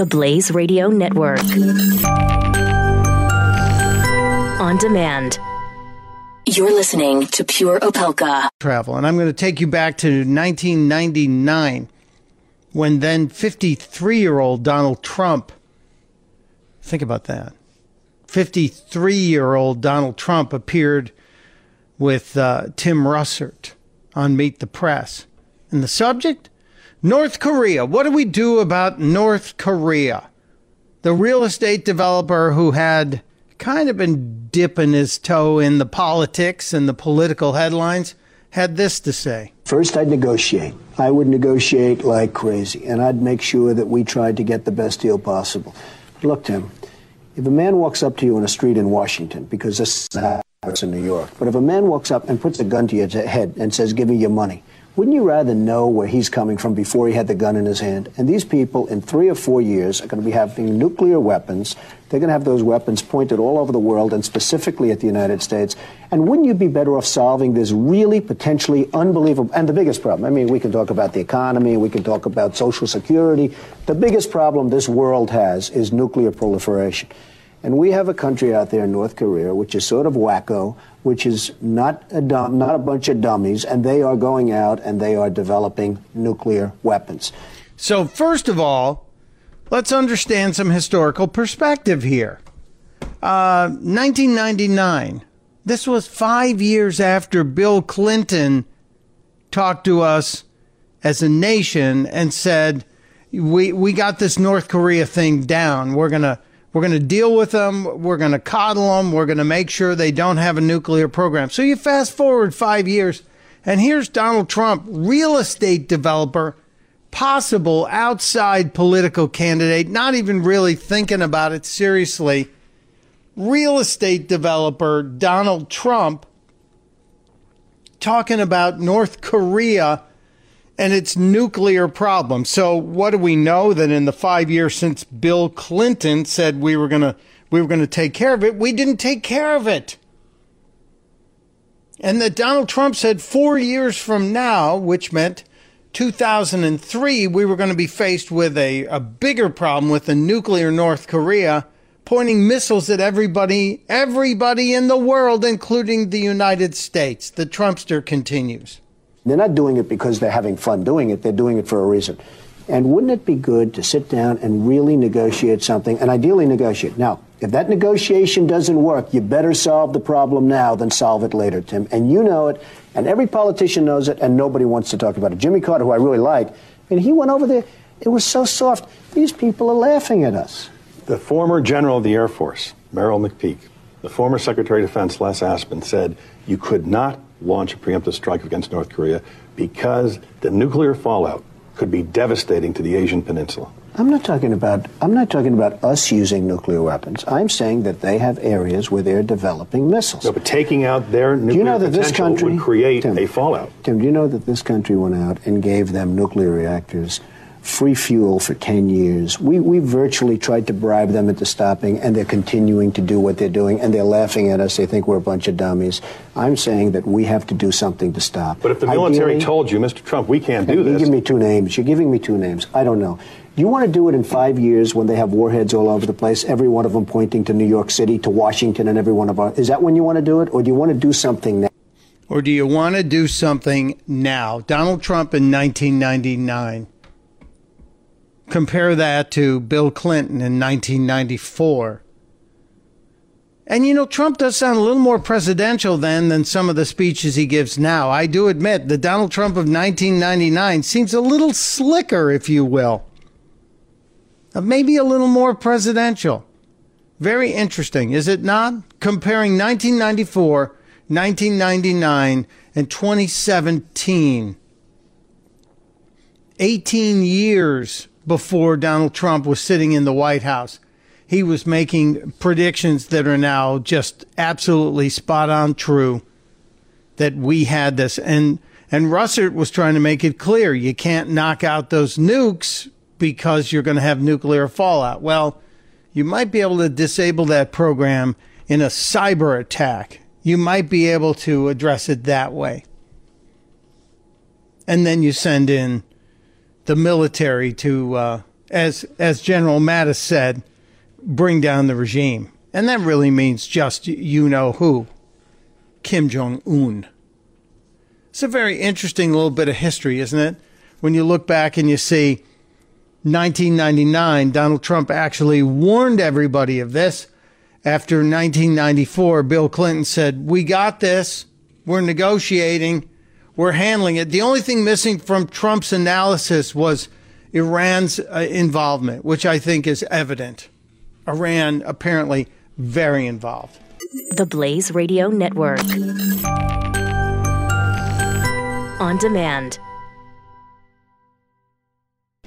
the Blaze Radio Network. On demand. You're listening to Pure Opelka. Travel, and I'm going to take you back to 1999 when then 53 year old Donald Trump, think about that, 53 year old Donald Trump appeared with uh, Tim Russert on Meet the Press. And the subject? North Korea. What do we do about North Korea? The real estate developer who had kind of been dipping his toe in the politics and the political headlines had this to say. First, I'd negotiate. I would negotiate like crazy, and I'd make sure that we tried to get the best deal possible. Look, Tim, if a man walks up to you on a street in Washington, because this happens in New York, but if a man walks up and puts a gun to your head and says, Give me your money, wouldn't you rather know where he's coming from before he had the gun in his hand? And these people, in three or four years, are going to be having nuclear weapons. They're going to have those weapons pointed all over the world and specifically at the United States. And wouldn't you be better off solving this really potentially unbelievable? And the biggest problem, I mean, we can talk about the economy, we can talk about social security. The biggest problem this world has is nuclear proliferation. And we have a country out there in North Korea, which is sort of wacko, which is not a dumb, not a bunch of dummies, and they are going out and they are developing nuclear weapons. So, first of all, let's understand some historical perspective here. Uh, 1999. This was five years after Bill Clinton talked to us as a nation and said, "We we got this North Korea thing down. We're gonna." We're going to deal with them. We're going to coddle them. We're going to make sure they don't have a nuclear program. So you fast forward five years, and here's Donald Trump, real estate developer, possible outside political candidate, not even really thinking about it seriously. Real estate developer Donald Trump talking about North Korea and its nuclear problem. So what do we know that in the 5 years since Bill Clinton said we were going to we were going to take care of it, we didn't take care of it. And that Donald Trump said 4 years from now, which meant 2003, we were going to be faced with a, a bigger problem with a nuclear North Korea pointing missiles at everybody, everybody in the world, including the United States. The Trumpster continues. They're not doing it because they're having fun doing it, they're doing it for a reason. And wouldn't it be good to sit down and really negotiate something, and ideally negotiate? Now, if that negotiation doesn't work, you better solve the problem now than solve it later, Tim. And you know it, and every politician knows it, and nobody wants to talk about it. Jimmy Carter, who I really like, and he went over there, it was so soft. These people are laughing at us. The former general of the Air Force, Merrill McPeak, the former Secretary of Defense, Les Aspin, said you could not launch a preemptive strike against North Korea because the nuclear fallout could be devastating to the Asian peninsula. I'm not talking about I'm not talking about us using nuclear weapons. I'm saying that they have areas where they're developing missiles. No, but taking out their nuclear do you know that this country would create Tim, a fallout. Tim, do you know that this country went out and gave them nuclear reactors free fuel for 10 years. We, we virtually tried to bribe them into stopping, and they're continuing to do what they're doing, and they're laughing at us. They think we're a bunch of dummies. I'm saying that we have to do something to stop. But if the military Ideally, told you, Mr. Trump, we can't do this. You give me two names. You're giving me two names. I don't know. You want to do it in five years when they have warheads all over the place, every one of them pointing to New York City, to Washington, and every one of our. Is that when you want to do it, or do you want to do something now? Or do you want to do something now? Donald Trump in 1999 Compare that to Bill Clinton in 1994. And you know, Trump does sound a little more presidential then than some of the speeches he gives now. I do admit the Donald Trump of 1999 seems a little slicker, if you will. Uh, maybe a little more presidential. Very interesting, is it not? Comparing 1994, 1999, and 2017. 18 years before Donald Trump was sitting in the White House. He was making predictions that are now just absolutely spot on true that we had this. And, and Russert was trying to make it clear you can't knock out those nukes because you're going to have nuclear fallout. Well, you might be able to disable that program in a cyber attack. You might be able to address it that way. And then you send in the military to uh, as as General Mattis said, bring down the regime. And that really means just you know who. Kim Jong Un. It's a very interesting little bit of history, isn't it? When you look back and you see 1999, Donald Trump actually warned everybody of this. After 1994, Bill Clinton said, We got this. We're negotiating. We're handling it. The only thing missing from Trump's analysis was Iran's uh, involvement, which I think is evident. Iran apparently very involved. The Blaze Radio Network. On demand